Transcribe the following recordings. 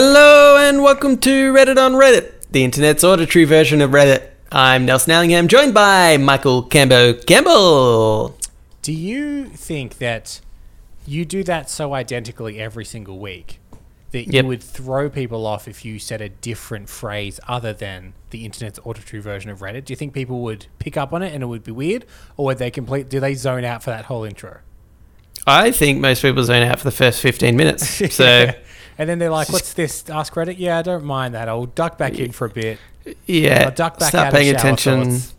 Hello and welcome to Reddit on Reddit, the internet's auditory version of Reddit. I'm Nelson Allingham, joined by Michael Cambo Campbell. Do you think that you do that so identically every single week that Yep. you would throw people off if you said a different phrase other than the internet's auditory version of Reddit? Do you think people would pick up on it and it would be weird, or would they complete? Do they zone out for that whole intro? I think most people zone out for the first 15 minutes. So, and then they're like, "What's this? Ask Reddit." Yeah, I don't mind that. I'll duck back in for a bit. yeah, I'll duck back start paying attention. thoughts.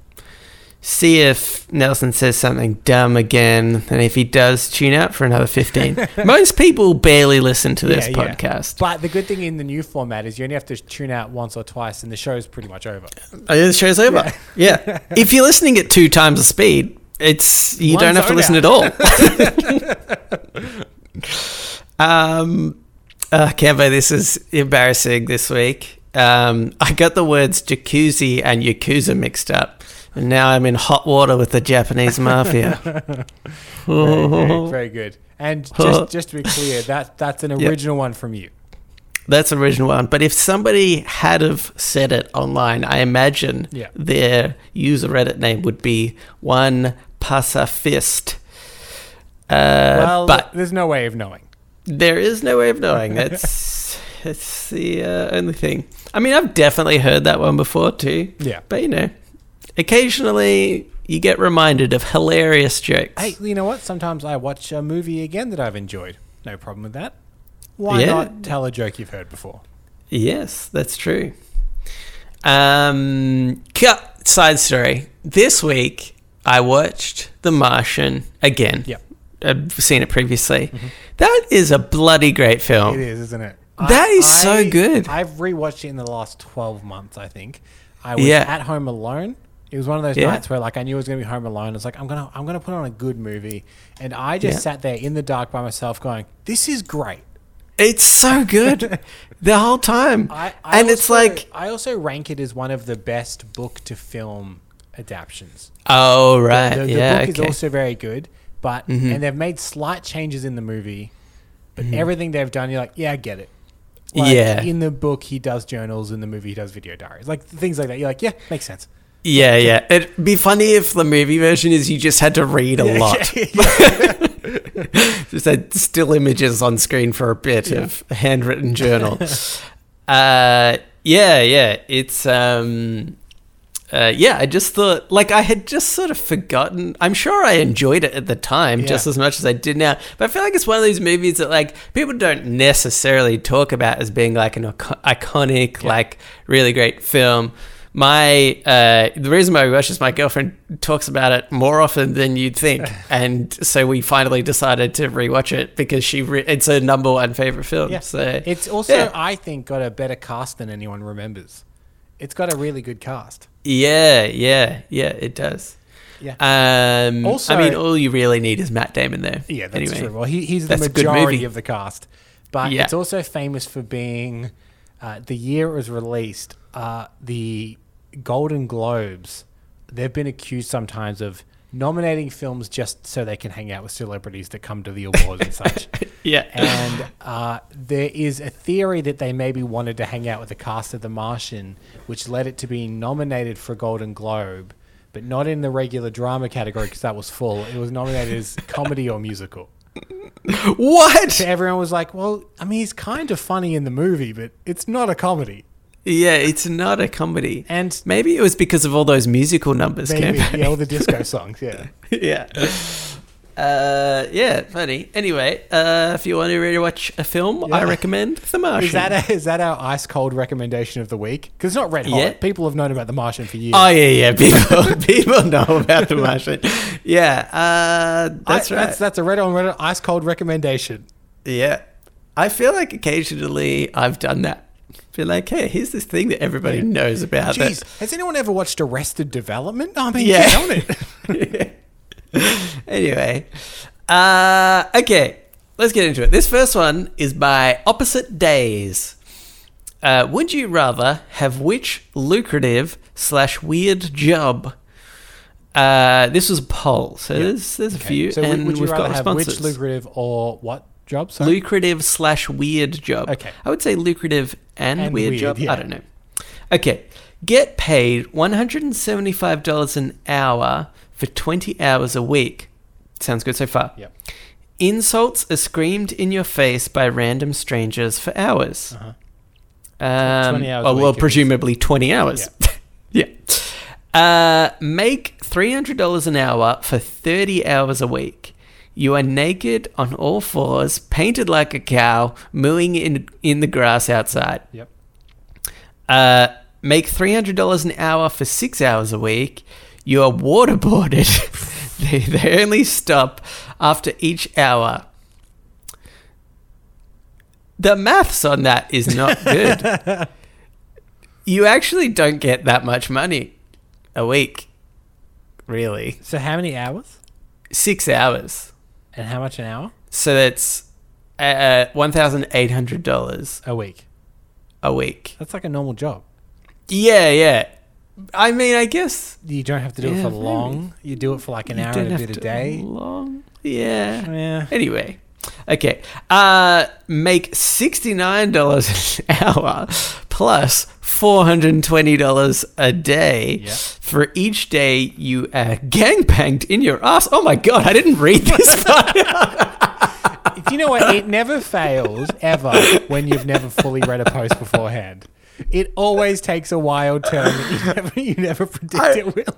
See if Nelson says something dumb again, and if he does, tune out for another 15. most people barely listen to this Yeah, yeah. podcast. But the good thing in the new format is you only have to tune out once or twice, and the show's pretty much over. Oh, yeah, the show's over. Yeah. if you're listening at two times the speed, it's you One don't have to listen out. at all. um, uh, this is embarrassing this week. Um, I got the words jacuzzi and yakuza mixed up, and now I'm in hot water with the Japanese mafia. Very, very, very good. And just just to be clear, that that's an Yep. original one from you. That's the original one. But if somebody had have said it online, I imagine Yeah. their user Reddit name would be one pacifist. Uh, Well, but there's no way of knowing. There is no way of knowing. That's that's the uh, only thing. I mean, I've definitely heard that one before too. Yeah. But you know, occasionally you get reminded of hilarious jokes. Hey, you know what? Sometimes I watch a movie again that I've enjoyed. No problem with that. Why Yeah. not tell a joke you've heard before? Yes, that's true. Um, cut side story. This week I watched The Martian again. Yep. I've seen it previously. Mm-hmm. That is a bloody great film. It is, isn't it? That is so good. I've rewatched it in the last 12 months, I think. I was Yeah. at home alone. It was one of those Yeah. nights where like I knew I was going to be home alone. It's like I'm going to I'm going to put on a good movie and I just Yeah. sat there in the dark by myself going, "This is great." It's so good the whole time. I, I and it's like, I also rank it as one of the best book to film adaptations. oh, right. The, the yeah. book okay. is also very good, but Mhm. and they've made slight changes in the movie, but Mm-hmm. everything they've done, you're like, yeah, I get it. Like, Yeah. In the book, he does journals. In the movie, he does video diaries. Like things like that. You're like, yeah, makes sense. yeah, yeah. It'd be funny if the movie version is you just had to read a lot. just had still images on screen for a bit of handwritten journal. uh, yeah, yeah. It's um, uh, yeah. I just thought like I had just sort of forgotten. I'm sure I enjoyed it at the time just as much as I did now. But I feel like it's one of these movies that like people don't necessarily talk about as being like an ico- iconic, like really great film. My uh, the reason why we watch this, my girlfriend talks about it more often than you'd think, and so we finally decided to rewatch it because she re- it's her number one favorite film. Yeah. So It's also, yeah. I think, got a better cast than anyone remembers. It's got a really good cast. yeah, yeah, yeah, it does. Yeah. Um, Also- I mean, all you really need is Matt Damon there. Yeah, that's anyway. true. Well, he, he's the That's a good majority of the cast, but Yeah. it's also famous for being uh, the year it was released. Uh, the Golden Globes, they've been accused sometimes of nominating films just so they can hang out with celebrities that come to the awards and such. Yeah, And uh, there is a theory that they maybe wanted to hang out with the cast of The Martian, which led it to being nominated for a Golden Globe, but not in the regular drama category because that was full. It was nominated as comedy or musical. what? So everyone was like, well, I mean, he's kind of funny in the movie, but it's not a comedy. Yeah, it's not a comedy. And Maybe it was because of all those musical numbers. maybe, yeah, all the disco songs, yeah. yeah. Uh, yeah, funny. Anyway, uh, if you want to really watch a film, I recommend The Martian. Is that, a, is that our ice cold recommendation of the week? Because it's not red hot. Yeah. People have known about The Martian for years. oh yeah, yeah. People, people know about The Martian. Yeah, uh, that's I- right. That's, that's a red on red ice cold recommendation. yeah, I feel like occasionally I've done that. Feel like, hey, here's this thing that everybody Yeah. knows about. that- Jeez, has anyone ever watched Arrested Development? I mean, Yeah. on it. anyway, uh, okay, let's get into it. This first one is by Opposite Days. Uh, would you rather have which lucrative slash weird job? Uh, this was a poll, so there's there's a few, So would- and would you we've rather got have responses. which lucrative or what job? Sorry. lucrative slash weird job. Okay. I would say lucrative and, And weird, weird, job. yeah. I don't know. Okay. Get paid $175 an hour for 20 hours a week. Sounds good so far. Yep. Insults are screamed in your face by random strangers for hours. Uh-huh. Um, 20 hours oh, a well, presumably 20 hours. Yeah. Uh, make $300 an hour for 30 hours a week. You are naked on all fours, painted like a cow, mooing in, in the grass outside. Yep. Uh, make $300 an hour for six hours a week. You are waterboarded. they, they only stop after each hour. The maths on that is not good. you actually don't get that much money a week, really. So how many hours? Six hours. And how much an hour? So that's uh, $1,800 A week. a week. That's like a normal job. Yeah, yeah. I mean, I guess You don't have to do Yeah, it for very. long. You do it for like an hour and a bit a day. Long. Yeah. Yeah. Anyway, okay. Uh, make sixty nine dollars an hour plus plus four hundred and twenty dollars a day Yeah. for each day you are gangbanged in your ass. Oh my god! I didn't read this part. Do you know what? It never fails ever when you've never fully read a post beforehand. It always takes a wild turn that you never, you never predict I- it will.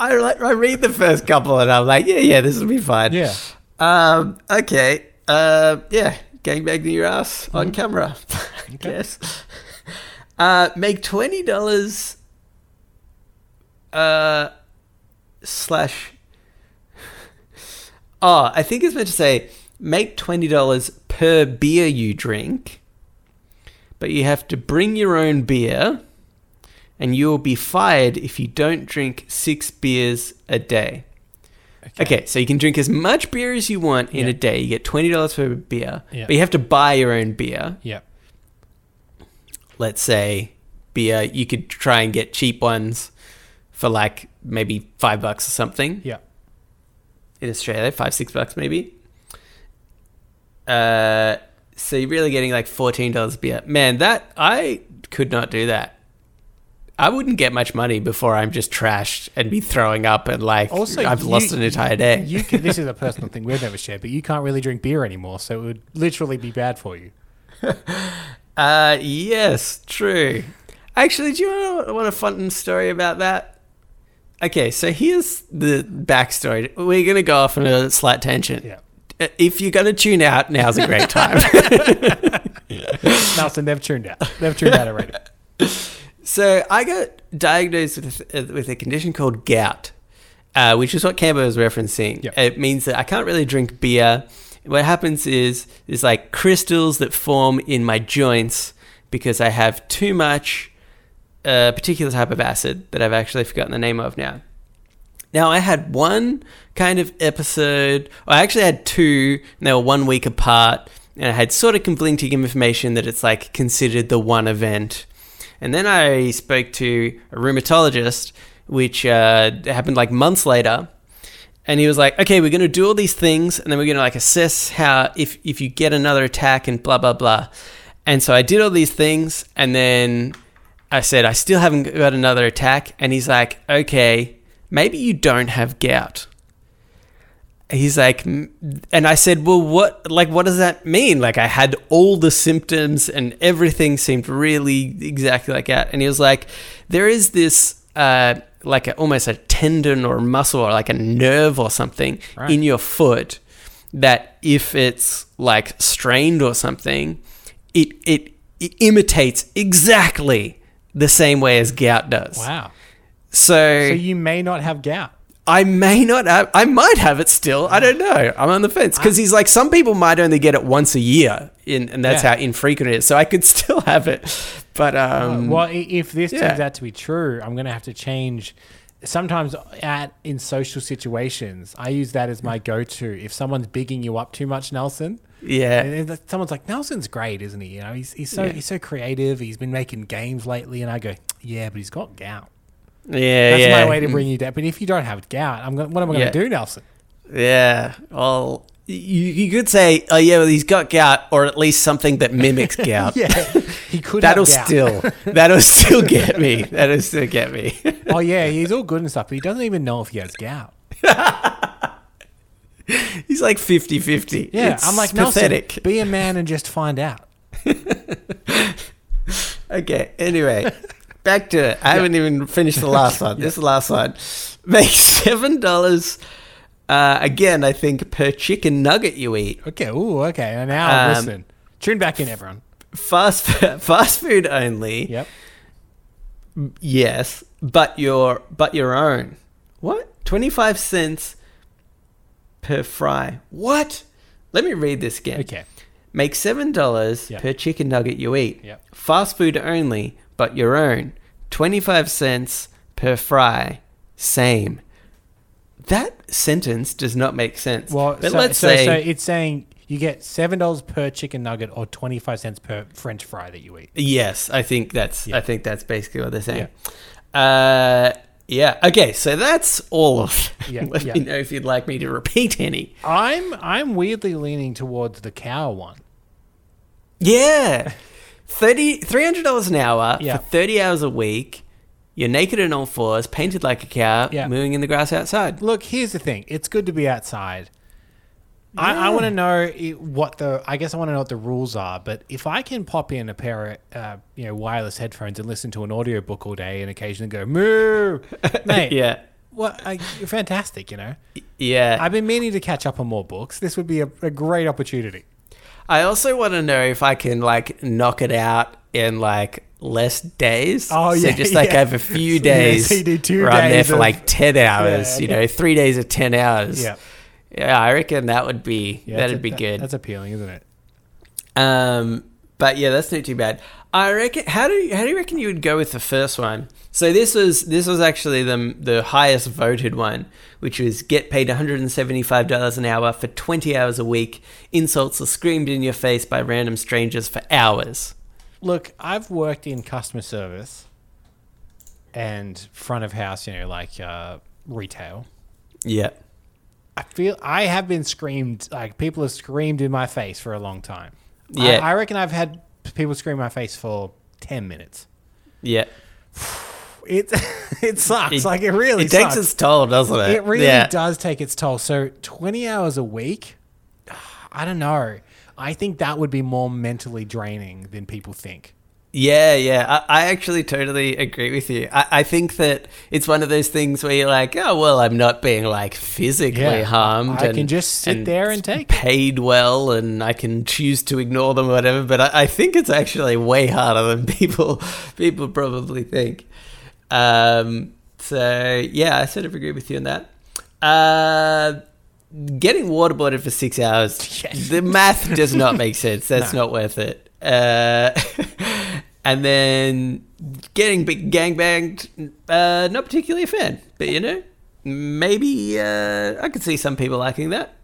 I I read the first couple and I'm like, yeah, yeah, this will be fine. Yeah. Um. Okay. Uh. Yeah. Gangbanged in your ass on camera. I guess. Uh. Make twenty dollars. Uh. Slash. Oh, I think it's meant to say make twenty dollars per beer you drink, but you have to bring your own beer, and you will be fired if you don't drink six beers a day. Okay, so you can drink as much beer as you want in Yeah. a day. You get twenty dollars for a beer, Yeah. but you have to buy your own beer. Yep. Let's say beer, you could try and get cheap ones for like maybe five bucks or something Yep. in Australia, five six bucks maybe. Uh, so you're really getting like fourteen dollars beer. Man, that I could not do that. I wouldn't get much money before I'm just trashed and be throwing up and like Also, I've you- lost an entire day. You can, this is a personal thing we've never shared, but you can't really drink beer anymore, so it would literally be bad for you. Uh, yes, true. Actually, do you want, want a fun story about that? Okay, so here's the backstory. We're gonna go off on a slight tangent. Yeah. Uh, If you're gonna tune out, now's a great time. Nelson, they've tuned out. They've tuned out already. So I got diagnosed with, uh, with a condition called gout, uh, which is what Cambo was referencing. Yep. It means that I can't really drink beer. What happens is there's like crystals that form in my joints because I have too much a particular type of acid that I've actually forgotten the name of now. Now I had one kind of episode. I actually had two, and they were one week apart. And I had sort of conflicting information that it's like considered the one event. And then I spoke to a rheumatologist, which uh, happened like months later. And he was like, "Okay, we're going to do all these things, and then we're going to like assess how if if you get another attack and blah blah blah." And so I did all these things, and then I said, "I still haven't got another attack." And he's like, "Okay, maybe you don't have gout." He's like, and I said, "Well, what? Like, what does that mean?" Like, I had all the symptoms, and everything seemed really exactly like that. And he was like, "There is this." Uh, like a, almost a tendon or muscle or like a nerve or something Right. in your foot that if it's like strained or something, it, it it imitates exactly the same way as gout does. Wow. So, So you may not have gout. I may not have, I might have it still. I don't know. I'm on the fence because he's like, some people might only get it once a year, in, and that's Yeah. how infrequent it is. So I could still have it. But, um, well, i- if this yeah. turns out to be true, I'm going to have to change. Sometimes at in social situations, I use that as my go-to. If someone's bigging you up too much, Nelson, yeah. and someone's like, "Nelson's great, isn't he? You know, he's, he's so Yeah. he's so creative. He's been making games lately." And I go, "Yeah, but he's got gout." Yeah. That's yeah. my way to bring you down. But if you don't have gout, I'm going. What am I going Yeah. to do, Nelson? Yeah. Well, you, you could say, oh yeah, well he's got gout, or at least something that mimics gout. Yeah, he could. That'll have gout. still that'll still get me. That'll still get me. Oh yeah, he's all good and stuff, but he doesn't even know if he has gout. He's like 50-50. Yeah, It's I'm like pathetic. Nelson, be a man and just find out. Okay. Anyway, back to it. I haven't even finished the last one. This is the last one. Make seven dollars. Uh, again, I think per chicken nugget you eat. Okay, ooh, okay. And now Um, listen, tune back in, everyone. Fast fast food only. Yep. Yes, but your but your own. What? Twenty five cents per fry. What? Let me read this again. Okay. Make seven dollars Yep. per chicken nugget you eat. Yep. Fast food only, but your own. Twenty five cents per fry. Same. That sentence does not make sense. Well, but so, let's so, say so it's saying you get seven dollars per chicken nugget or twenty five cents per French fry that you eat. yes. I think that's Yeah. I think that's basically what they're saying. Uh, yeah. Okay. So that's all of. them. Yeah, Let yeah. me know if you'd like me to repeat any. I'm I'm weirdly leaning towards the cow one. Yeah. 30 $300 an hour Yeah. for 30 hours a week. You're naked on all fours, painted like a cow, Yeah. mooing in the grass outside. Look, here's the thing. It's good to be outside. I, I want to know what the. I guess I want to know what the rules are. But if I can pop in a pair of uh, you know wireless headphones and listen to an audiobook all day and occasionally go moo, mate, Yeah. what? I, you're fantastic. You know, Yeah. I've been meaning to catch up on more books. This would be a, a great opportunity. I also want to know if I can like knock it out in like less days. Oh, so yeah, just like yeah. have a few Yeah, days. so you do two where I'm there for of- like ten hours. You okay. know, three days of ten hours. Yeah, Yeah, I reckon that would be yeah that'd be that- good. That's appealing, isn't it? Um, but yeah, that's not too bad. I reckon. How do you, how do you reckon you would go with the first one? So this was this was actually the the highest voted one, which was get paid one hundred and seventy five dollars an hour for twenty hours a week. Insults are screamed in your face by random strangers for hours. Look, I've worked in customer service and front of house, you know, like uh, retail. Yeah, I feel I have been screamed like people have screamed in my face for a long time. Yeah. I, I reckon I've had people scream in my face for ten minutes. yeah. It it sucks. It- like it really it takes its toll, doesn't it? It really yeah. does take its toll. So twenty hours a week, I don't know. I think that would be more mentally draining than people think. Yeah, yeah. I, I actually totally agree with you. I, I think that it's one of those things where you're like, oh, well, I'm not being like physically Yeah, harmed. I and, can just sit and there and take paid well, and I can choose to ignore them or whatever. But I, I think it's actually way harder than people people probably think. Um, so yeah, I sort of agree with you on that. Uh, getting waterboarded for six hours, Yes. the math does not make sense. That's not worth it. Uh, and then getting big gangbanged, uh, not particularly a fan, but you know, maybe uh, I could see some people liking that.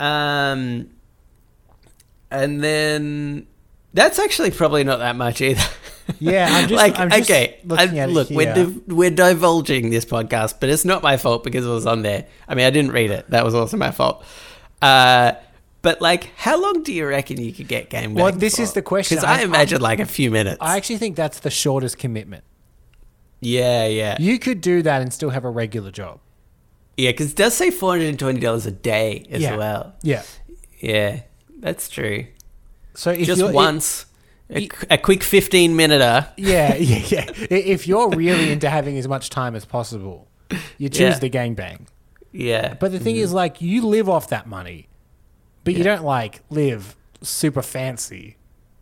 Um, and then that's actually probably not that much either. Yeah, I'm just- like I'm just okay. I- look, we're div- we're divulging this podcast, but it's not my fault because it was on there. I mean, I didn't read it. That was also my fault. Uh, but like, how long do you reckon you could get game? Well, this is the question. Because I, I- imagine like a few minutes. I actually think that's the shortest commitment. yeah, yeah, You could do that and still have a regular job. yeah. Because it does say four hundred and twenty dollars a day as Yeah. well. Yeah. Yeah, that's true. So if Just once, a, y- qu- a quick fifteen minuter. yeah, yeah, yeah. If you're really into having as much time as possible, you choose Yeah. the gangbang. Yeah, But the thing mm-hmm. is, like, you live off that money, but you don't like live super fancy.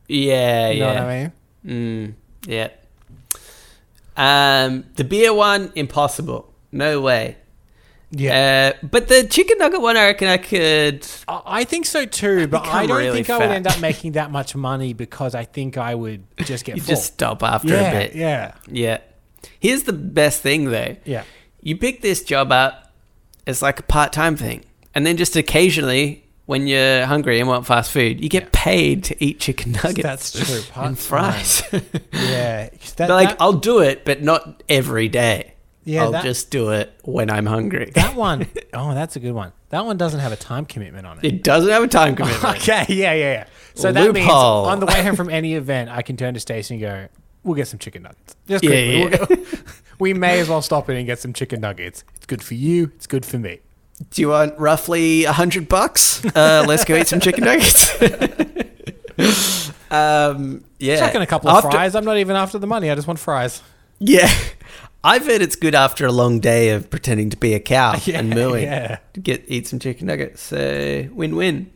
yeah, You know yeah. what I mean? Mm, yeah. Um, the beer one, impossible. No way. Yeah, Uh, but the chicken nugget one, I reckon I could. I I think so too. But think I don't really think I would end up making that much money because I think I would just get You full. just stop after yeah, a bit. yeah, Yeah. Here's the best thing though. yeah. You pick this job up as like a part time thing, and then just occasionally, when you're hungry and want fast food, you get Yeah. paid to eat chicken nuggets. That's true. and Part-time. fries. Yeah, that, like, that- I'll do it, but not every day. Yeah, I'll that- just do it when I'm hungry. That one, oh, that's a good one. That one doesn't have a time commitment on it. it doesn't have a time commitment. Okay, yeah, yeah, yeah. So that means on the way home from any event, I can turn to Stacey and go, "We'll get some chicken nuggets." Just Yeah, quickly. yeah. We'll we may as well stop in and get some chicken nuggets. It's good for you. It's good for me. Do you want roughly a hundred bucks? Uh, let's go eat some chicken nuggets. um, yeah, Chuck in a couple of After- fries. I'm not even after the money. I just want fries. Yeah, I've heard it's good after a long day of pretending to be a cow Yeah, and mooing yeah. to get eat some chicken nuggets. So win-win.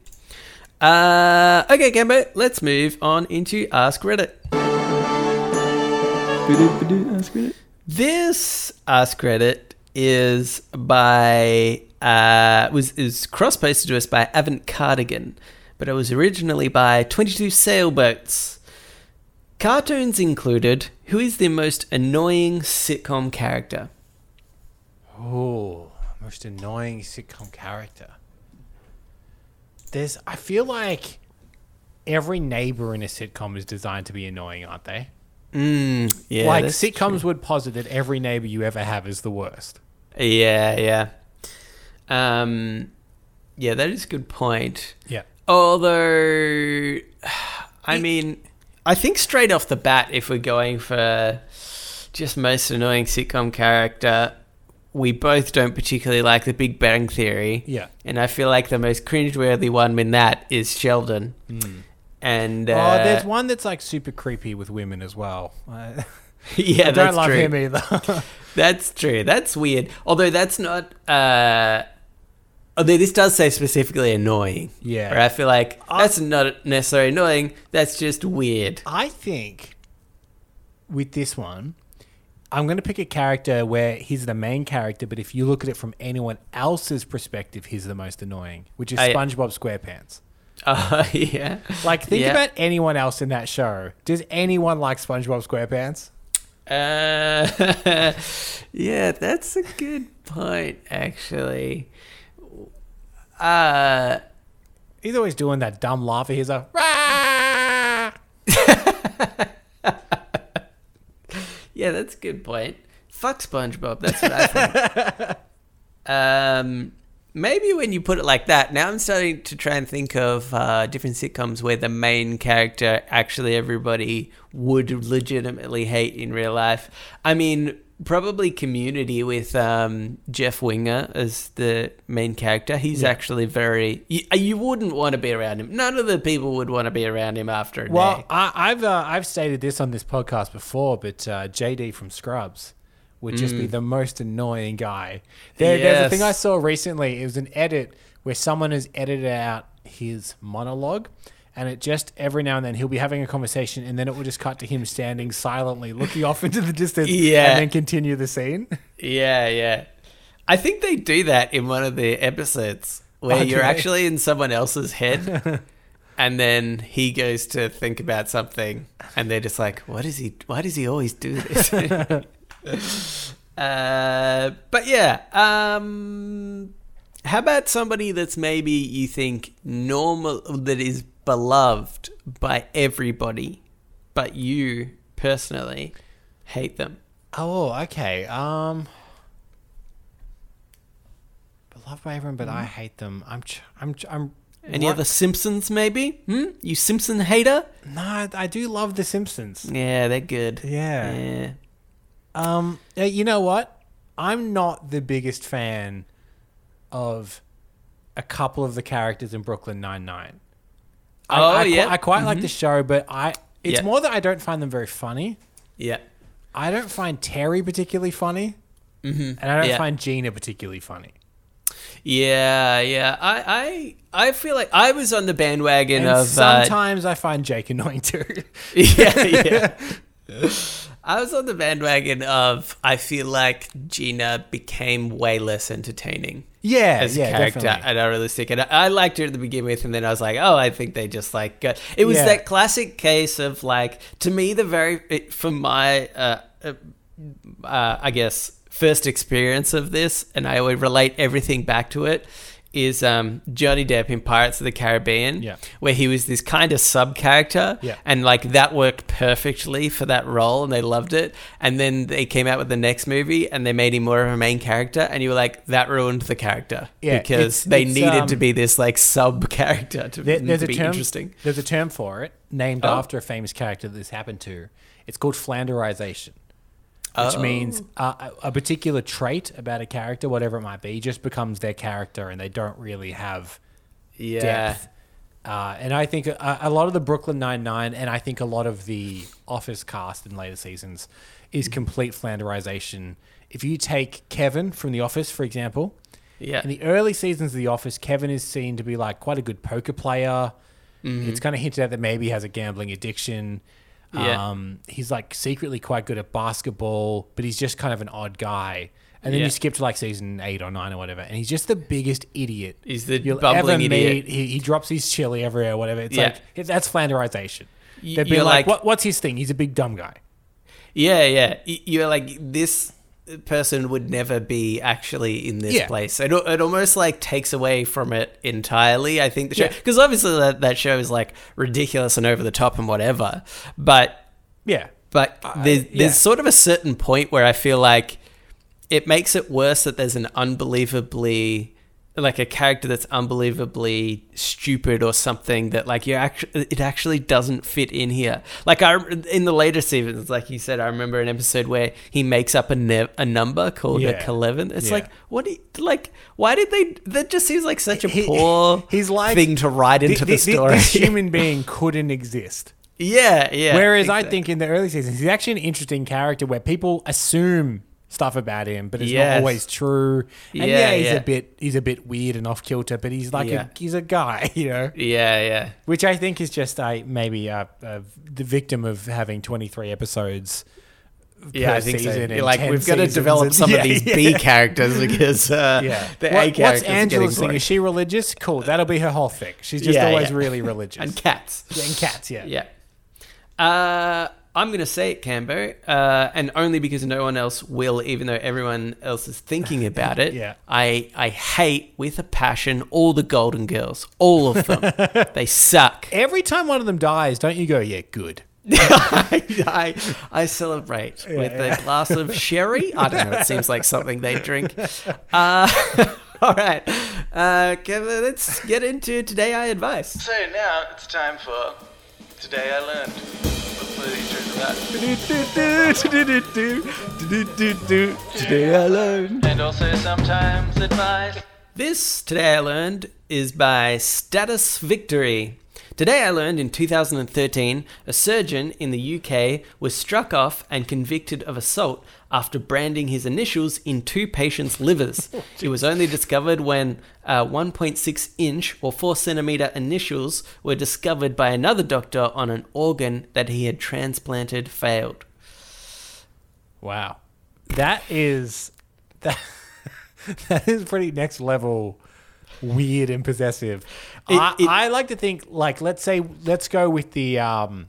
Uh, okay, Cambo, let's move on into Ask Reddit. Ask Reddit. This Ask Reddit is by uh was is cross posted to us by Avant Cardigan, but it was originally by Twenty Two Sailboats. Cartoons included. Who is the most annoying sitcom character? Oh, most annoying sitcom character. There's, I feel like every neighbor in a sitcom is designed to be annoying, aren't they? Mm, yeah, like sitcoms would posit that every neighbor you ever have is the worst. Yeah, yeah. Um, yeah, that is a good point. Yeah. Although, I mean, I think straight off the bat, if we're going for just most annoying sitcom character, we both don't particularly like The Big Bang Theory. Yeah. And I feel like the most cringeworthy one in that is Sheldon. And uh, oh, there's one that's like super creepy with women as well. I yeah, don't that's love true. him either. That's true. That's weird. Although that's not. Uh, although this does say specifically annoying. Yeah. Where I feel like that's not necessarily annoying. That's just weird. I think with this one, I'm going to pick a character where he's the main character, but if you look at it from anyone else's perspective, he's the most annoying, which is Oh. SpongeBob SquarePants. Oh yeah. Like, think Yeah. about anyone else in that show. Does anyone like SpongeBob SquarePants? Uh, yeah, that's a good point. Actually. Uh, He's always doing that dumb laugh. He's like, "Rah!" Yeah, that's a good point. Fuck SpongeBob. That's what I think. um, maybe when you put it like that, now I'm starting to try and think of uh, different sitcoms where the main character actually everybody would legitimately hate in real life. I mean, probably Community with um, Jeff Winger as the main character. He's actually very. You, you wouldn't want to be around him. None of the people would want to be around him after a Well, day. I, I've uh, I've stated this on this podcast before, but uh, JD from Scrubs would just be the most annoying guy. There, There's a thing I saw recently. It was an edit where someone has edited out his monologue, and it just every now and then he'll be having a conversation, and then it will just cut to him standing silently, looking off into the distance, Yeah. and then continue the scene. Yeah, yeah. I think they do that in one of the episodes where Oh, do you're actually in someone else's head. And then he goes to think about something, and they're just like, "What is he? Why does he always do this?" uh, but yeah, um, how about somebody that's maybe you think normal that is beloved by everybody, but you personally hate them? Oh, okay. Um, beloved by everyone, but I hate them. I'm, ch- I'm, ch- I'm. Any what- other Simpsons, maybe? Hmm? You Simpson hater? No, I do love The Simpsons. Yeah, they're good. Yeah. Yeah. Um, uh, you know what? I'm not the biggest fan of a couple of the characters in Brooklyn Nine Nine. I, Oh, I, yeah. I quite like the show, but I it's Yeah. more that I don't find them very funny. Yeah. I don't find Terry particularly funny, mm-hmm. and I don't Yeah. find Gina particularly funny. Yeah, yeah. I, I, I feel like I was on the bandwagon And of. Uh, sometimes I find Jake annoying too. yeah, yeah. I was on the bandwagon of. I feel like Gina became way less entertaining yeah, as a yeah, character definitely. and unrealistic. And I, I liked her at the beginning with, and then I was like, oh, I think they just like. Got, it was Yeah. that classic case of like to me the very it, from my uh, uh, uh, I guess first experience of this, and I would relate everything back to it. Is um, Johnny Depp in Pirates of the Caribbean, Yeah. where he was this kind of sub character, Yeah. and like that worked perfectly for that role, and they loved it. And then they came out with the next movie, and they made him more of a main character, and you were like, that ruined the character Yeah, because it's- they it's, needed um, to be this like sub character to, There- there's to a be term. interesting. There's a term for it, named Oh. after a famous character that this happened to. It's called Flanderization, which Oh. means uh, a a particular trait about a character, whatever it might be, just becomes their character, and they don't really have Yeah. depth. Uh, and I think a, a lot of the Brooklyn Nine Nine, and I think a lot of the Office cast in later seasons, is complete Flanderization. If you take Kevin from The Office, for example, Yeah. in the early seasons of The Office, Kevin is seen to be like quite a good poker player. Mm-hmm. It's kind of hinted at that maybe he has a gambling addiction. Yeah. Um, he's like secretly quite good at basketball, but he's just kind of an odd guy. And then Yeah. you skip to like season eight or nine or whatever, and he's just the biggest idiot He's the you'll bumbling ever idiot. He, he drops his chili everywhere, whatever. It's Yeah. like that's Flanderization. They'd be like, like- what, "What's his thing? He's a big dumb guy." Yeah, yeah. You're like this person would never be actually in this Yeah. place. It, it almost like takes away from it entirely. I think the show Yeah. because obviously that, that show is like ridiculous and over the top and whatever. But Yeah, but there's yeah. there's sort of a certain point where I feel like it makes it worse that there's an unbelievably like a character that's unbelievably stupid or something that like you actually it actually doesn't fit in here. Like I in the later seasons, like you said, I remember an episode where he makes up a ne- a number called Yeah. a Keleven. It's Yeah. like what? Do you, like why did they? That just seems like such a He- poor he's like- thing to write into Th- the th- story. This human being couldn't exist. yeah, yeah. Whereas I think in the early seasons, he's actually an interesting character where people assume stuff about him, but it's Yes. not always true. And Yeah, yeah, he's yeah. a bit he's a bit weird and off kilter, but he's like Yeah. a, he's a guy, you know. yeah, yeah. Which I think is just a maybe a, a, the victim of having twenty three episodes. Yeah, I think so. like we've got to develop some of these. B characters because uh, Yeah. the What- A characters getting Angela's thing? Is she religious? Cool. That'll be her whole thing. She's just always really religious. and cats. Yeah, and cats, yeah. Yeah. Uh, I'm going to say it, Cambo, uh, and only because no one else will, even though everyone else is thinking about it. Yeah. I, I hate with a passion all the Golden Girls. All of them. they suck. Every time one of them dies, don't you go, yeah, good. I, I, I celebrate with a glass of sherry. I don't know. It seems like something they drink. Uh, all right. Uh, Kevin, let's get into Today I Advice. So now it's time for Today I Learned. Let's play the intro to that. Today I learned. And also sometimes advice. This Today I Learned is by Status Victory. Today I learned in 2013 a surgeon in the UK was struck off and convicted of assault after branding his initials in two patients' livers. it was only discovered when uh, 1.6 inch or 4 centimeter initials were discovered by another doctor on an organ that he had transplanted failed. Wow. That is that that is pretty next level weird and possessive. It- I, it- I like to think like let's say let's go with the um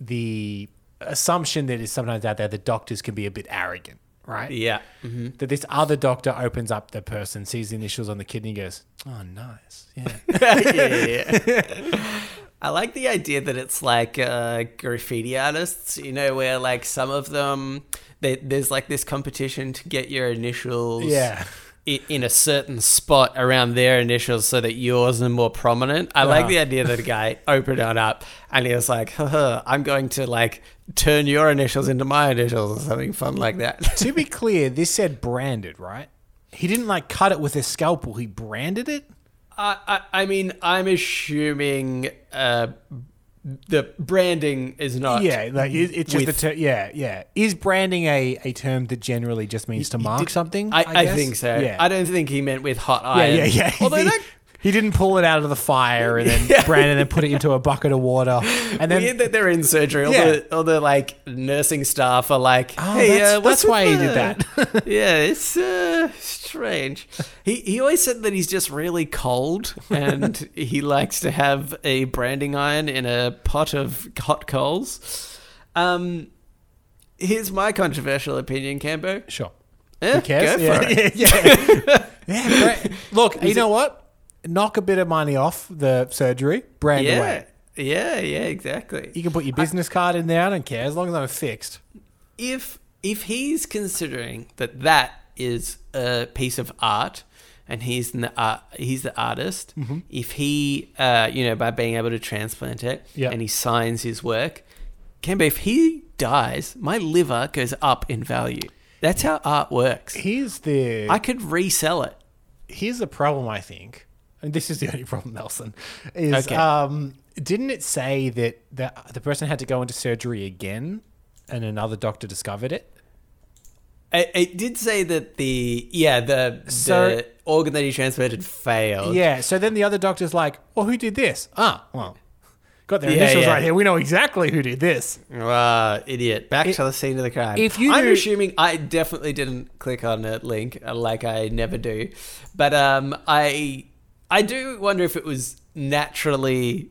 the assumption that is sometimes out there that doctors can be a bit arrogant, right? Yeah. That this other doctor opens up the person, sees the initials on the kidney, and goes, "Oh, nice, yeah." yeah, yeah. I like the idea that it's like uh, graffiti artists, you know, where like some of them, they, there's like this competition to get your initials Yeah. In a certain spot around their initials so that yours are more prominent. I like Uh-huh. the idea that a guy opened it up and he was like, I'm going to like turn your initials into my initials or something fun like that. to be clear, this said branded, right? He didn't like cut it with a scalpel. He branded it. I, I, I mean, I'm assuming uh, the branding is not. Yeah, like it, it's just with- a ter- yeah, yeah. Is branding a, a term that generally just means to mark did- something? I, I, guess? think so. Yeah, I don't think he meant with hot iron. yeah, yeah. Although that he didn't pull it out of the fire and then brand and then put it into a bucket of water and then. weird that they're in surgery. All, Yeah. the, all the like nursing staff are like, Oh, hey, that's- uh, that's why he did that. yeah, it's uh, strange. He he always said that he's just really cold and he likes to have a branding iron in a pot of hot coals. Um, here's my controversial opinion, Cambo. sure. Eh, Who cares? Go for yeah, it. yeah, yeah. yeah. Look, you know what? Knock a bit of money off the surgery, brand yeah, away. yeah, yeah, exactly. You can put your business card in there. I don't care as long as I'm fixed. if if he's considering that that is a piece of art and he's the art, he's the artist Mm-hmm. if he uh, you know by being able to transplant it Yeah. and he signs his work can be if he dies my liver goes up in value that's how art works Here's the I could resell it here's the problem. I think, and this is the only problem, Nelson, is Okay. um, didn't it say that the the person had to go into surgery again, and another doctor discovered it? it, it did say that the yeah the, So- the organ that he transplanted failed Yeah. So then the other doctor's like, "Well, who did this?" Ah, well, got their Yeah, initials yeah. right here. We know exactly who did this. Ah, idiot. Back It- to the scene of the crime. if you I'm do- assuming I definitely didn't click on a link uh, like I never do. But um I I do wonder if it was naturally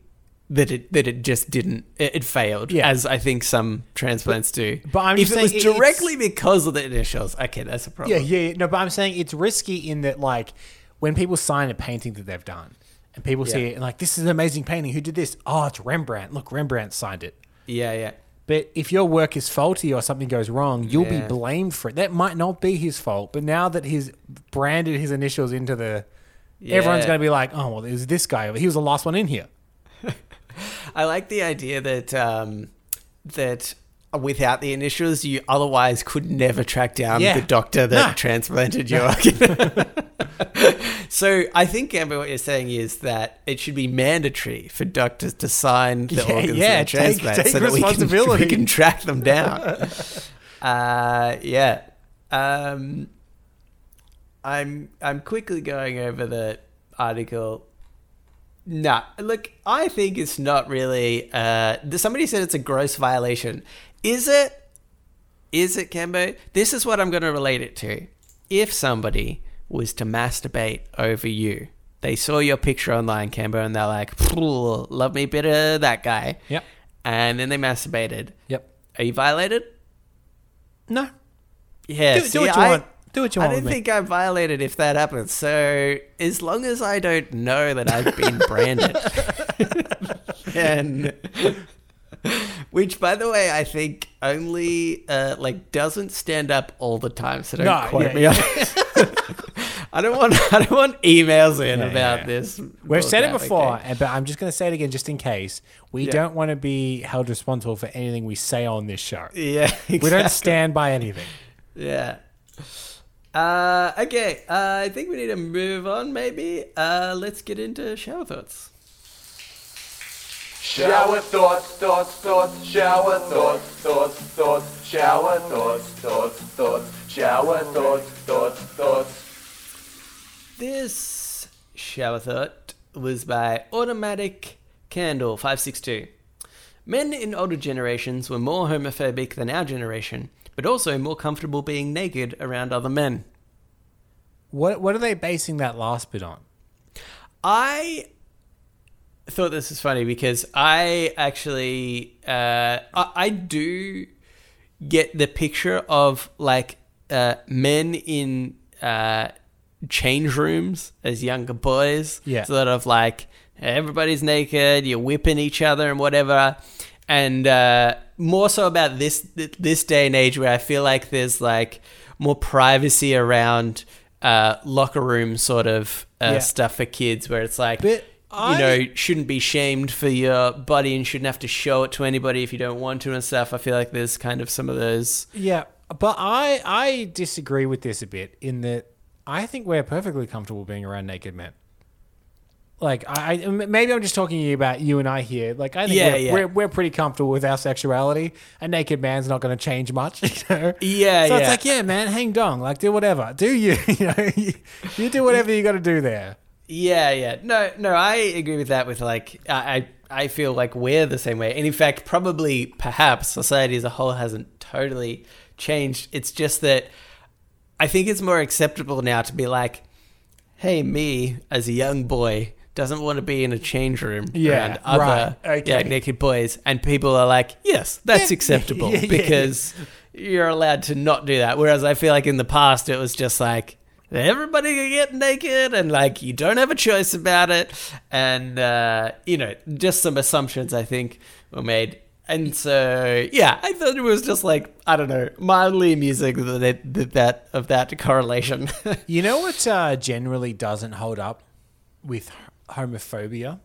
that it that it just didn't it, it failed Yeah. as I think some transplants do. but I'm if it was directly because of the initials, okay, that's a problem. yeah, yeah. No, but I'm saying it's risky in that, like, when people sign a painting that they've done, and people see it and like, this is an amazing painting. Who did this? Oh, it's Rembrandt. Look, Rembrandt signed it. Yeah, yeah. But if your work is faulty or something goes wrong, you'll be blamed for it. That might not be his fault, but now that he's branded his initials into the, everyone's going to be like, oh well, it was this guy. He was the last one in here. I like the idea that um, that without the initials, you otherwise could never track down Yeah. the doctor that No. transplanted your organ. so I think Amber, what you're saying is that it should be mandatory for doctors to sign the Yeah, organs yeah, that take- transplant take so that we can, we can track them down. uh, yeah. Um, I'm I'm quickly going over the article. Nah, look, I think it's not really. Uh, somebody said it's a gross violation. Is it? Is it, Cambo? This is what I'm going to relate it to. If somebody was to masturbate over you, they saw your picture online, Cambo, and they're like, "Phew, "Love me better that guy," Yep. and then they masturbated. Yep. Are you violated? No. Yeah. Do, do what you I- want. Do what you I want. don't think I'm violated if that happens. So as long as I don't know that I've been branded, and which, by the way, I think only uh, like doesn't stand up all the time. So don't No, quote yeah, me yeah. I don't want. I don't want emails in Yeah, about this. We've said it before, okay? but I'm just going to say it again just in case. We don't want to be held responsible for anything we say on this show. Yeah, We don't stand by anything. Yeah. Uh, okay, uh, I think we need to move on. Maybe. Uh, let's get into shower thoughts. Shower thoughts, thoughts, thoughts, shower thoughts, thoughts, thoughts, shower thoughts, thoughts, thoughts, shower thoughts, thoughts, thoughts. This shower thought was by Automatic Candle 562. Men in older generations were more homophobic than our generation, but also more comfortable being naked around other men. What What are they basing that last bit on? I thought this was funny because I actually uh, I, I do get the picture of like uh, men in uh, change rooms as younger boys. Yeah. sort of like everybody's naked, you're whipping each other and whatever. And uh, more so about this this day and age where I feel like there's like more privacy around uh, locker room sort of uh, Yeah. stuff for kids, where it's like But you know shouldn't be shamed for your body and shouldn't have to show it to anybody if you don't want to and stuff. I feel like there's kind of some of those. Yeah, but I I disagree with this a bit in that I think we're perfectly comfortable being around naked men. Like I, I maybe I'm just talking to you about you and I here. Like I think Yeah, we're, yeah. we're we're pretty comfortable with our sexuality. A naked man's not going to change much, you know. Yeah, so yeah. it's like, yeah, man, hang dong, like do whatever, do you? You know, you, you do whatever you got to do there. Yeah, yeah. No, no, I agree with that. With like, I, I I feel like we're the same way. And in fact, probably, perhaps, society as a whole hasn't totally changed. It's just that I think it's more acceptable now to be like, hey, me as a young boy doesn't want to be in a change room Yeah, around other right, okay. yeah, naked boys, and people are like, yes, that's Yeah, acceptable yeah, because you're allowed to not do that. Whereas I feel like in the past it was just like. everybody can get naked and like you don't have a choice about it and uh, you know just some assumptions i think were made and so yeah i thought it was just like i don't know mildly amusing that that, that of that correlation You know what uh, generally doesn't hold up with homophobia?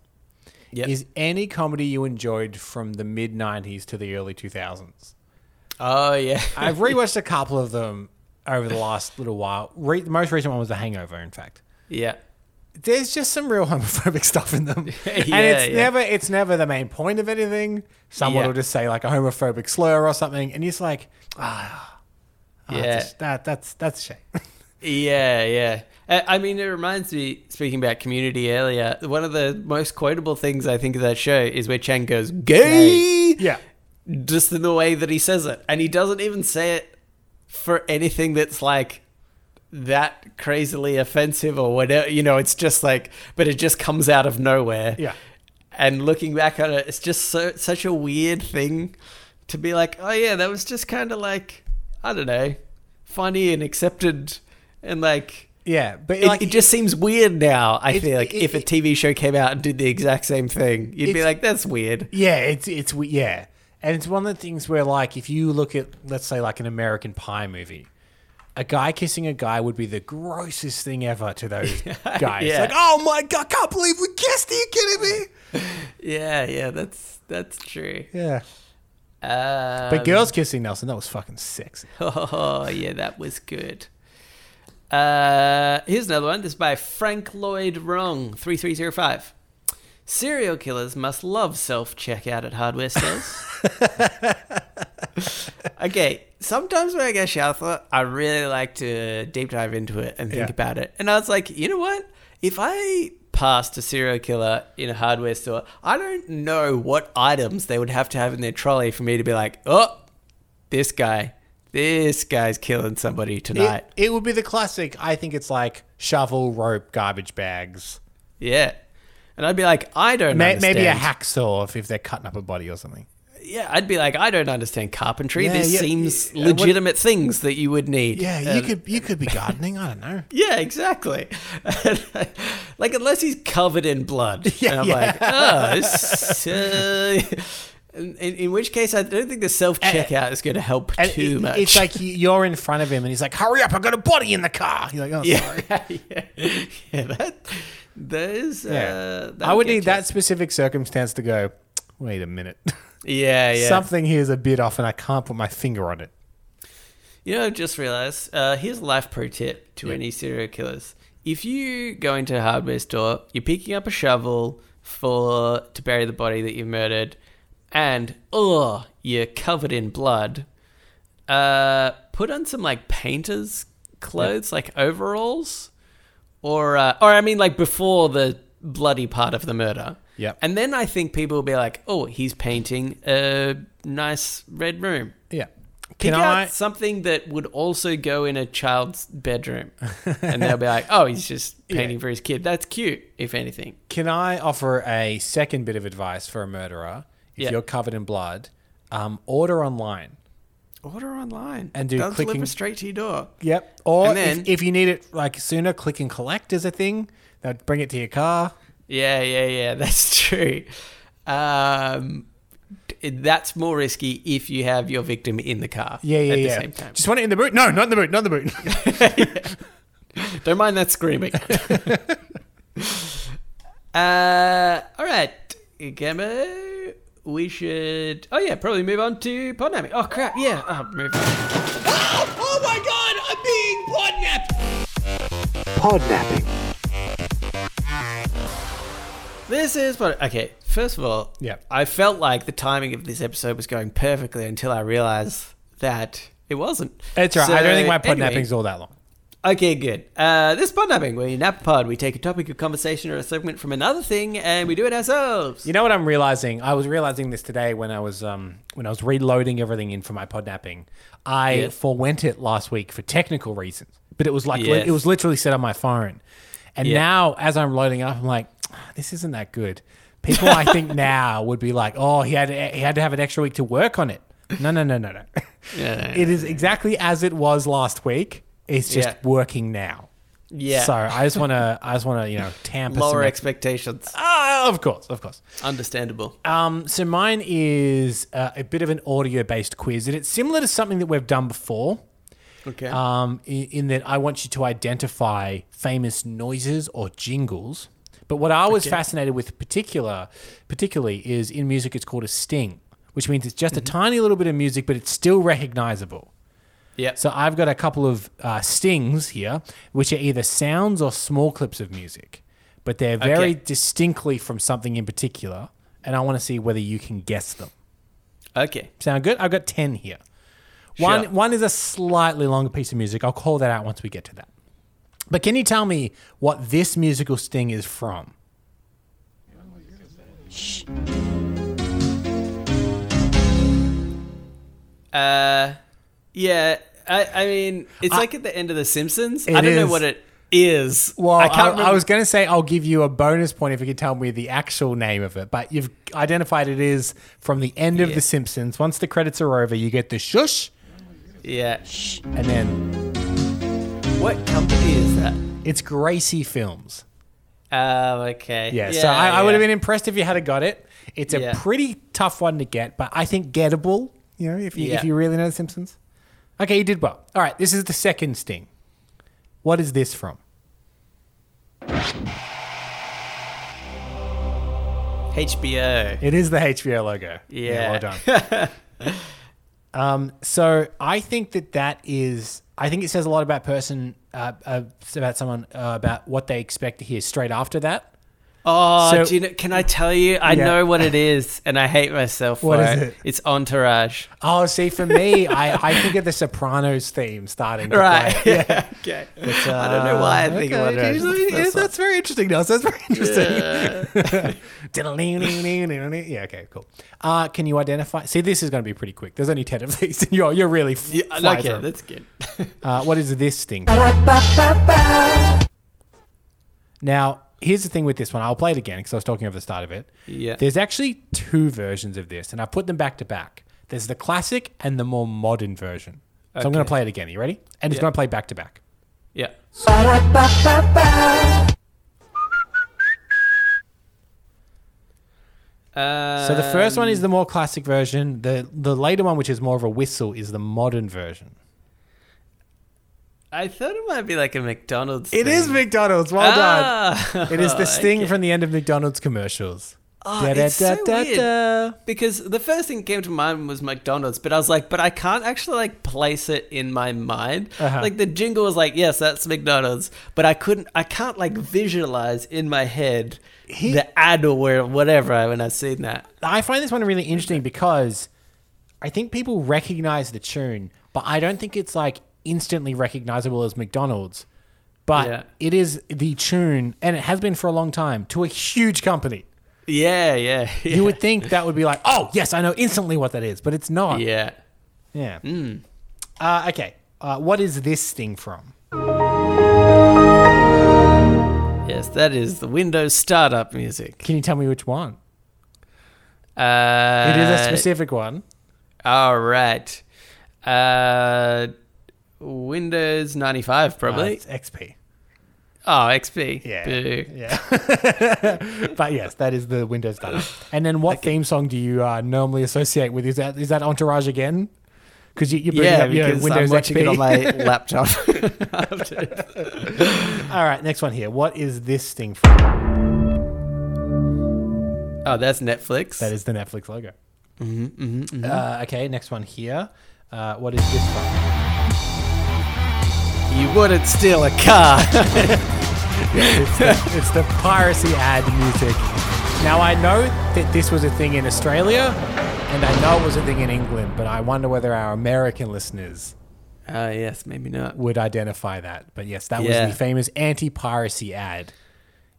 Yep. Is any comedy you enjoyed from the mid 90s to the early 2000s? oh yeah I've rewatched a couple of them over the last little while. Re- the most recent one was The Hangover, in fact. yeah There's just some real homophobic stuff in them, and it's yeah. never it's never the main point of anything. Someone Yeah. will just say like a homophobic slur or something, and you're just like, ah, ah, Yeah. that that's that's a shame. Yeah, yeah. I I mean, it reminds me, speaking about community earlier, one of the most quotable things I think of that show is where Chang goes, gay! yeah, Just in the way that he says it. And he doesn't even say it for anything that's like that crazily offensive or whatever. You know, it's just like, but it just comes out of nowhere. yeah. And looking back on it, it's just so, such a weird thing to be like, oh yeah, that was just kind of like, I don't know, funny and accepted and like, Yeah, but it, like it just seems weird now. I It- feel like it- if a TV show came out and did the exact same thing, you'd be like, "That's weird." Yeah, it's it's yeah, and it's one of the things where like if you look at let's say like an American Pie movie, a guy kissing a guy would be the grossest thing ever to those guys. Yeah. Like, oh my god, I can't believe we kissed. Are you kidding me? Yeah, yeah, that's that's true. Yeah, Um, but girls kissing Nelson, that was fucking sexy. Oh yeah, that was good. Uh, here's another one. This is by Frank Lloyd Wrong three three zero five. Serial killers must love self checkout at hardware stores. okay, sometimes when I get shower I really like to deep dive into it and think Yeah. about it. And I was like, you know what? If I passed a serial killer in a hardware store, I don't know what items they would have to have in their trolley for me to be like, oh, this guy, this guy's killing somebody tonight. It, it would be the classic. I think it's like shovel, rope, garbage bags, yeah. And I'd be like, I don't understand. maybe a hacksaw if, if they're cutting up a body or something. Yeah, I'd be like, I don't understand carpentry. Yeah, this yeah, seems yeah, what- legitimate things that you would need. Yeah, you And- could you could be gardening. I don't know. Yeah, exactly. like unless he's covered in blood, Yeah, and I'm like, oh, uh, in, in which case, I don't think the self checkout is going to help too it- much. It's like you- you're in front of him and he's like, "Hurry up! I got a body in the car." You're like, "Oh, sorry." yeah, yeah, yeah. That those. Yeah. Uh, I would need you. that specific circumstance to go. Wait a minute. Yeah, yeah. Something here's a bit off, and I can't put my finger on it. You know, I've just realized. Uh, here's a life pro tip to any serial killers: if you go into a hardware store, you're picking up a shovel for to bury the body that you murdered, and oh, you're covered in blood. Uh, put on some like painter's clothes, like overalls, or uh, or I mean, like before the bloody part of the murder. Yeah. And then I think people will be like, "Oh, he's painting a nice red room." Yeah. Pick Can out I? something that would also go in a child's bedroom, and they'll be like, "Oh, he's just painting for his kid. That's cute, if anything." Can I offer a second bit of advice for a murderer? If Yeah. you're covered in blood, um, order online. Order online And do They'll clicking- deliver straight to your door. Yep. Or And then- if, if you need it like sooner, click and collect is a thing. They'll bring it to your car. Yeah, yeah, yeah. That's true. Um, that's more risky if you have your victim in the car. Yeah, yeah, at yeah. the same time. Just want it in the boot? No, not in the boot. Not in the boot. Don't mind that screaming. uh, all right, Gamma. We should. Oh yeah, probably move on to podnapping. Oh crap! Yeah, oh, move on. oh my god, I'm being podnapped. Podnapping. This is what. Okay, first of all, Yeah. I felt like the timing of this episode was going perfectly until I realized that it wasn't. It's right. I don't think my So, anyway, podnapping's all that long. Okay, good. Uh, this podnapping, where you nap pod, we take a topic of conversation or a segment from another thing, and we do it ourselves. You know what I'm realizing? I was realizing this today when I was um when I was reloading everything in for my pod napping. I Yes. forwent it last week for technical reasons, but it was like Yes. it was literally set on my phone. And Yeah. now, as I'm loading up, I'm like, "Ah, this isn't that good. People, I think now would be like, oh, he had he had to have an extra week to work on it. No, no, no, no, no. Yeah. It is exactly as it was last week. It's just Yeah. working now. Yeah. So I just want to, I just want to, you know, tamper Lower expectations. Ah, of course, of course. Understandable. Um, so mine is uh, a bit of an audio-based quiz, and it's similar to something that we've done before. Okay. Um, in, in that I want you to identify famous noises or jingles. But what I was Okay. fascinated with, particular, particularly, is in music it's called a sting, which means it's just a tiny little bit of music, but it's still recognizable. Yeah. So I've got a couple of uh, stings here, which are either sounds or small clips of music, but they're very Okay. distinctly from something in particular, and I want to see whether you can guess them. okay. Sound good? I've got ten here. One Sure. one is a slightly longer piece of music. I'll call that out once we get to that. But can you tell me what this musical sting is from? Shh. Uh, yeah. I, I mean, it's like at the end of The Simpsons. I don't know what it is. Well, I I, I, was going to say I'll give you a bonus point if you can tell me the actual name of it, but you've identified it is from the end of Yeah. The Simpsons. Once the credits are over, you get the shush, yeah. and then What company is that? it's Gracie Films. Oh, okay. Yeah, so I, I would have been impressed if you had got it. It's a Yeah. pretty tough one to get, but I think gettable. You know, if you Yeah. if you really know The Simpsons. Okay, you did well. All right, this is the second sting. What is this from? HBO. It is the HBO logo. Yeah. well done. um, so I think that that is. I think it says a lot about person, uh, uh, about someone, uh, about what they expect to hear straight after that. Oh, So- do you know, can I tell you? I Yeah. know what it is, and I hate myself for What is it. it? It's Entourage. Oh, see, for me, I, I think of the Sopranos theme starting. To Right. Play. Yeah. okay. I don't know why I think okay, of Entourage. usually- That's yeah, not- that's very interesting, Nels. That's very interesting. yeah, okay, cool. Uh, can you identify? See, this is going to be pretty quick. There's only 10 of these. and You're, you're really Yeah, flying okay, through 'em. that's good. Uh, what is this thing? Now, here's the thing with this one. I'll play it again because I was talking over the start of it. Yeah. There's actually two versions of this, and I put them back to back. There's the classic and the more modern version. So I'm going to play it again. Are you ready? And it's Yeah. going to play back to back. Yeah. So the first one is Um, the more classic version. The the later one, which is more of a whistle, is the modern version. I thought it might be like a McDonald's. It thing. is McDonald's. Well Ah. done. It is the sting Okay. from the end of McDonald's commercials. Oh, it's so weird. Because the first thing that came to mind was McDonald's, but I was like, but I can't actually like place it in my mind. Uh-huh. Like the jingle was like, yes, that's McDonald's, but I couldn't, I can't like visualize in my head He- the ad or whatever when I've seen that. I find this one really interesting because I think people recognize the tune, but I don't think it's like instantly recognizable as McDonald's. But Yeah. it is the tune, and it has been for a long time, to a huge company. Yeah, yeah. You would think that would be like, oh, yes, I know instantly what that is, but it's not. yeah. Yeah. Uh, okay. Uh, what is this thing from? Yes, that is the Windows startup music. Can you tell me which one? Uh, It is a specific one. All right. Uh, Windows 95, Uh, probably. it's XP. oh, XP. Yeah. Boo. Yeah. but yes, that is the Windows startup. And then what theme song do you uh, normally associate with? Is that is that Entourage again? Because you, you're Yeah, up Windows I'm XP. it on my laptop. All right, next one here. What is this thing from? oh, that's Netflix. That is the Netflix logo. Mm-hmm, Uh, okay, next one here. Uh, what is this from? You wouldn't steal a car. It's the, it's the piracy ad music. Now I know that this was a thing in Australia, and I know it was a thing in England, but I wonder whether our American listeners oh, yes, maybe not. would identify that. But yes, that Yeah. was the famous anti-piracy ad,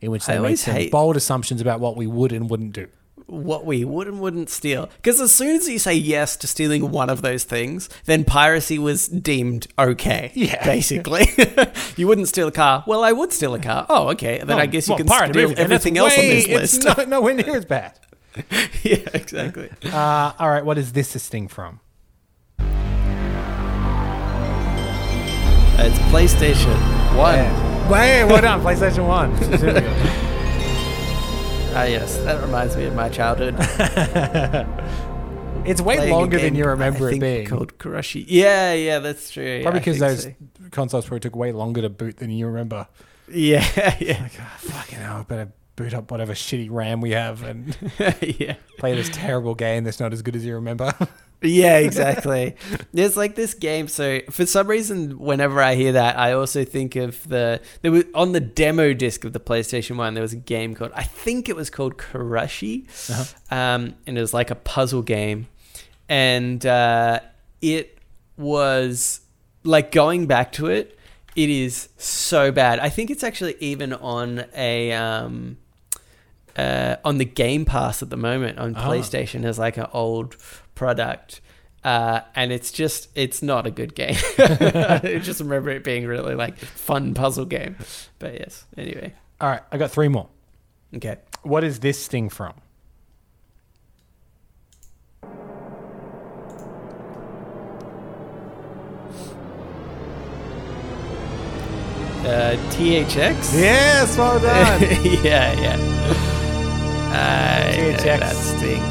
in which I they made always some hate- bold assumptions about what we would and wouldn't do what we would and wouldn't steal. Because as soon as you say yes to stealing one of those things, then piracy was deemed okay. Yeah. Basically. you wouldn't steal a car. Well, I would steal a car. Oh, okay. Then no, I guess you well, can steal everything, else on this list. It's nowhere near as bad. yeah, exactly. Uh, all right, what is this a sting from? It's PlayStation 1. Yeah. Wait, well done, PlayStation 1. Ah, yes, that reminds me of my childhood. it's way Playing a longer than game, you remember I it think, being. called Kurushi. Yeah, yeah, that's true. Probably yeah, because those so. consoles probably took way longer to boot than you remember. Yeah, yeah, Like, oh, fucking hell, I better boot up whatever shitty RAM we have and yeah. play this terrible game that's not as good as you remember. Yeah, exactly. There's like this game. So for some reason, whenever I hear that, I also think of the there was on the demo disc of the PlayStation One. There was a game called I think it was called Kurushi, um, and it was like a puzzle game, and uh, it was like going back to it. It is so bad. I think it's actually even on a. Um, uh, on the Game Pass at the moment on Ah. PlayStation as like an old product. Uh, and it's just it's not a good game. I just remember it being really like fun puzzle game. But yes, anyway. All right, I got three more. Okay. What is this thing from? Uh, THX? Yes, well done. yeah, yeah. Uh, THX. That sting.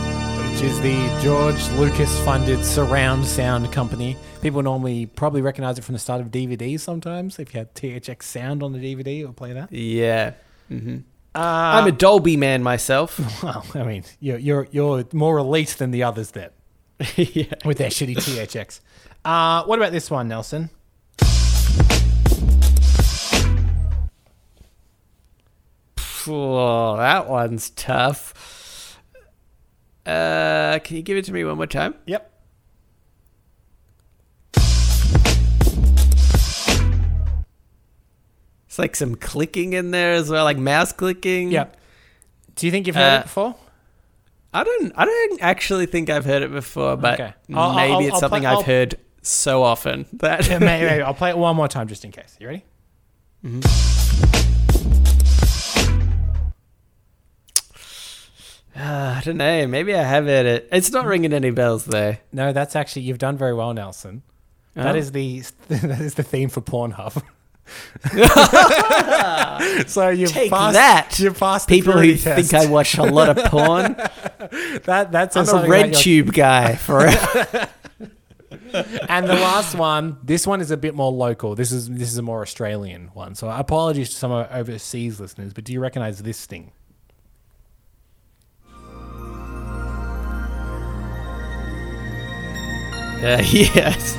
Which is the George Lucas funded surround sound company. People normally probably recognize it from the start of DVDs sometimes. If you had THX sound on the DVD, would play that. Yeah. hmm Uh, I'm a Dolby man myself. well, I mean, you're, you're, you're more elite than the others then yeah. with their shitty THX. Uh, what about this one, Nelson? Oh, that one's tough. Uh, can you give it to me one more time? Yep. It's like some clicking in there as well, like mouse clicking. Yep. Do you think you've heard Uh, it before? I don't. I don't actually think I've heard it before, but Okay. I'll- maybe I'll- it's I'll something play- I've heard so often that Yeah, maybe, maybe. I'll play it one more time just in case. You ready? Ah, don't know. Maybe I have it. It's not ringing any bells though. No, that's actually you've done very well, Nelson. That Oh. is the that is the theme for Pornhub. so you Take passed, that, You passed People who purity think. I watch a lot of porn. that that's I'm a RedTube guy forever. And the last one, this one is a bit more local. This is this is a more Australian one. So apologies to some of overseas listeners, but do you recognize this thing? Uh, yes,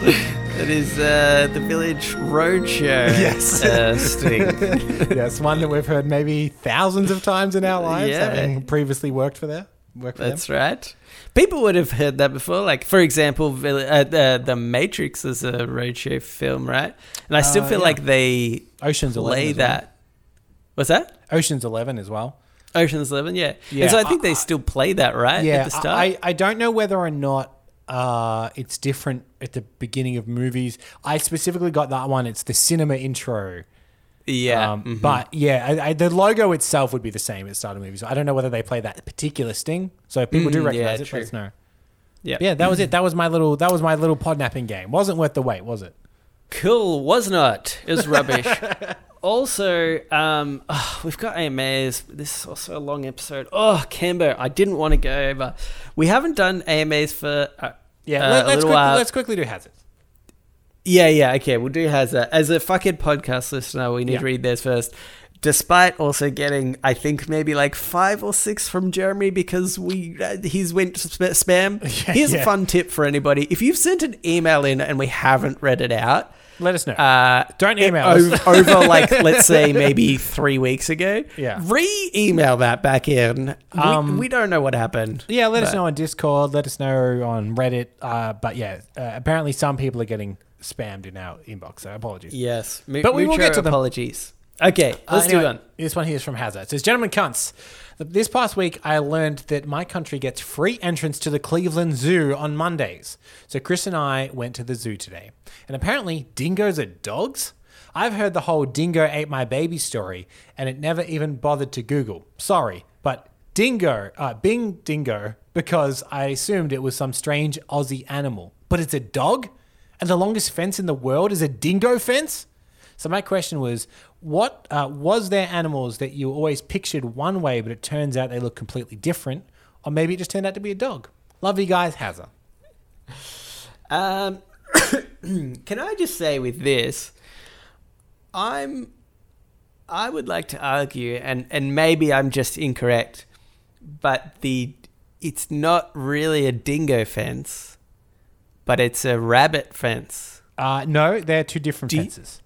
that is uh, the Village Roadshow. Yes. uh, yes, one that we've heard maybe thousands of times in our lives, Yeah. having previously worked for there. Worked for them. That's right. People would have heard that before. Like, for example, uh, the the Matrix is a roadshow film, right? And I still Uh, feel yeah. like they Ocean's play as well. that. What's that? Ocean's Eleven as well. Ocean's Eleven, yeah. Yeah, and so I think I- they still play that, right? yeah, at the start. I, I don't know whether or not uh, it's different at the beginning of movies. I specifically got that one. It's the cinema intro. yeah. Um, mhm. But yeah, I, I, the logo itself would be the same at the start of movies. I don't know whether they play that particular sting. So if people do Mhm, recognize yeah, it, true. know. yeah. Yeah, that was it. That was my little. That was my little podnapping game. Wasn't worth the wait, was it? Cool, was not. Was rubbish. also, um, oh, we've got AMAs. This is also a long episode. Oh, Cambo, I didn't want to go over. We haven't done AMAs for. Uh, Yeah, uh, let, little quickly, while. let's quickly do Hazza's. Yeah, yeah, okay, we'll do Hazza. As a fucking podcast listener, we need Yeah. to read theirs first. Despite also getting, I think maybe like five or six from Jeremy because we uh, he's went sp- spam. Yeah, Here's yeah. a fun tip for anybody: if you've sent an email in and we haven't read it out, Let us know. uh, Don't email us. over, over like let's say maybe three weeks ago. Yeah. re-email that back in. We, Um, we don't know what happened. Yeah, let us know on Discord. Let us know on Reddit. Uh, but yeah, uh, apparently some people are getting spammed in our inbox. So apologies. Yes, mu- But we will mutual get to them. apologies. Okay, Uh, let's anyway, do one. This one here is from Hazza. It says, Gentlemen cunts, this past week I learned that my country gets free entrance to the Cleveland Zoo on Mondays. So Chris and I went to the zoo today. And apparently, dingoes are dogs? I've heard the whole dingo ate my baby story, and it never even bothered to Google. Sorry, but dingo, uh, Bing dingo, because I assumed it was some strange Aussie animal. But it's a dog? And the longest fence in the world is a dingo fence? So my question was, what uh, was there animals that you always pictured one way, but it turns out they look completely different, or maybe it just turned out to be a dog? Love you guys, Hazza. Um, can I just say with this, I'm, I would like to argue, and and maybe I'm just incorrect, but the it's not really a dingo fence, but it's a rabbit fence. Uh, no, they're two different Do you- fences.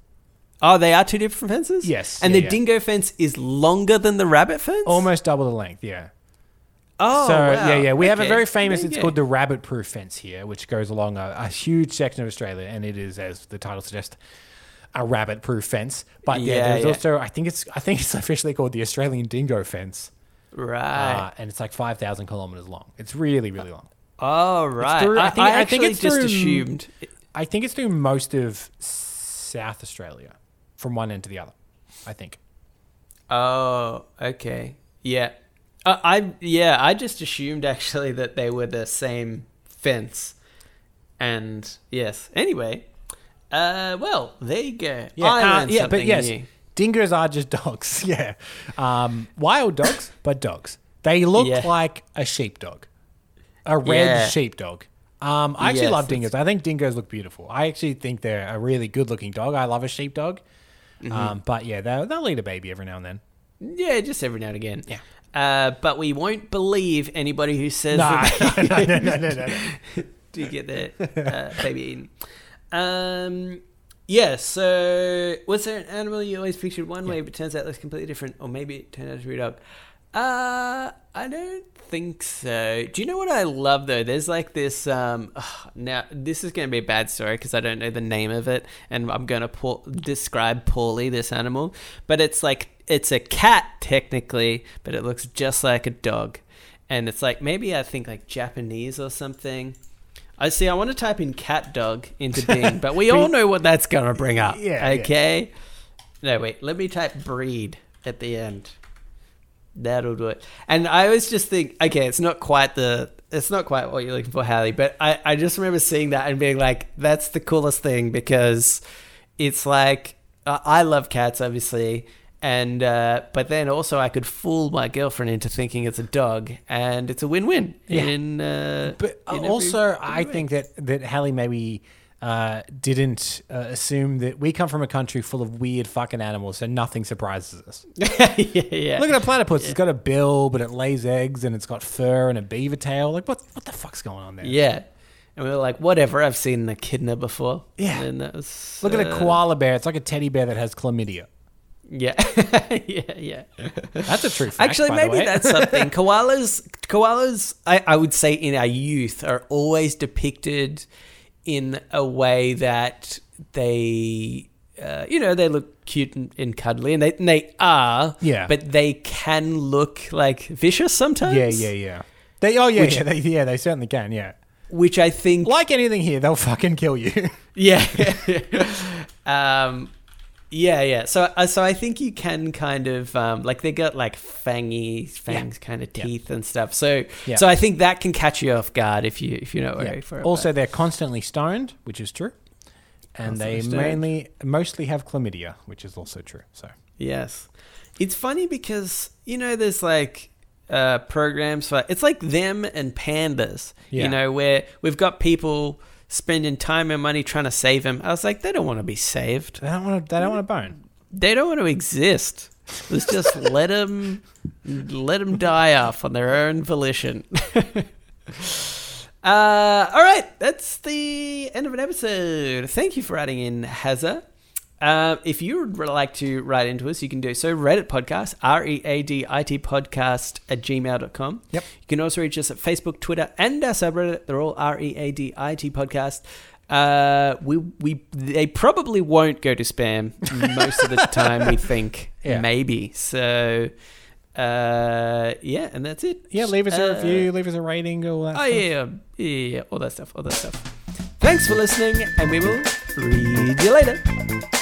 Oh, they are two different fences. Yes, and yeah, the yeah. dingo fence is longer than the rabbit fence. Almost double the length, yeah. Oh, so wow. yeah, yeah, we have a very famous. It's called the rabbit proof fence here, which goes along a, a huge section of Australia, and it is, as the title suggests, a rabbit proof fence. But yeah, Yeah, there's yeah. also I think it's I think it's officially called the Australian dingo fence, right. uh, and it's like five thousand kilometers long. It's really really long. oh, right. through- I, I think- I I think it's just through- assumed. I think it's through most of South Australia, from one end to the other. I think. Oh, okay. Yeah. Uh, I yeah, I just assumed actually that they were the same fence. And yes. Anyway, uh well, there you go. Yeah, I uh, learned yeah, but yes, new. dingoes are just dogs. Yeah, um, wild dogs, but dogs. They look Yeah. like a sheepdog, a red Yeah. sheepdog. Um, I actually Yes, love dingoes. I think dingoes look beautiful. I actually think they're a really good-looking dog. I love a sheepdog. Mm-hmm. Um, but yeah, they'll, they'll eat a baby every now and then. Yeah, just every now and again. Yeah. Uh, but we won't believe anybody who says No, that no, no, no, no, no, no. do get their uh, baby eaten. Um, yeah, so was there an animal you always pictured one way, but turns out it's completely different, or maybe it turned out to be a dog? Uh, I don't think so. Do you know what I love though? There's like this. Um, now this is going to be a bad story because I don't know the name of it, and I'm going to poor- describe poorly this animal. But it's like it's a cat technically, but it looks just like a dog, and it's like maybe I think like Japanese or something. I see. I want to type in cat dog into Bing, but we all know what that's going to bring up. Yeah, yeah. Okay. No, wait. Let me type breed at the end. That'll do it. And I always just think, okay, it's not quite the, it's not quite what you're looking for, Hallie. But I, I just remember seeing that and being like, that's the coolest thing because it's like, uh, I love cats, obviously, and uh, but then also I could fool my girlfriend into thinking it's a dog, and it's a win-win. Yeah. In uh, But uh, in every- also, every I way. think that that Hallie maybe uh, didn't uh, assume that we come from a country full of weird fucking animals, so nothing surprises us. yeah, yeah. Look at a platypus; it's got a bill, but it lays eggs, and it's got fur and a beaver tail. Like, what what the fuck's going on there? Yeah. And we were like, whatever, I've seen an echidna before. Yeah. And that was, Look at a uh, koala bear; it's like a teddy bear that has chlamydia. Yeah. yeah, yeah. That's a true fact. Actually, maybe that's something. Koalas, koalas, I, I would say in our youth are always depicted in a way that they, uh, you know, they look cute and, and cuddly, and they, and they are. Yeah. But they can look like vicious sometimes. yeah, yeah, yeah. They oh yeah, Which- yeah, they, yeah, they certainly can. Yeah, Which I think like anything here, they'll fucking kill you. Yeah. um, yeah, yeah. So, uh, so I think you can kind of um, like they got like fangy, fangs kind of Yeah. teeth and stuff. So, Yeah. so I think that can catch you off guard if you if you're not Yeah. for it. Also, they're constantly stoned, which is true, and they stoned. mainly mostly have chlamydia, which is also true. So Yes. It's funny because, you know, there's like uh, programs for it's like them and pandas, Yeah. you know, where we've got people spending time and money trying to save them. I was like, they don't want to be saved. they don't want to. They don't want to bone. They don't want to exist. Let's just let them let them die off on their own volition. uh, all right, that's the end of an episode. Thank you for adding in, Hazza. Uh, if you would like to write into us, you can do so. Readit podcast, R E A D I T podcast at gmail.com. Yep. You can also reach us at Facebook, Twitter, and our subreddit. They're all R E A D I T podcast. Uh, we we they probably won't go to spam most of the time. We think Yeah. maybe so. Uh, yeah, and that's it. Yeah, leave us a Uh, review, leave us a rating, all that. Oh stuff. yeah, yeah, yeah, all that stuff, all that stuff. Thanks for listening, and we will read you later.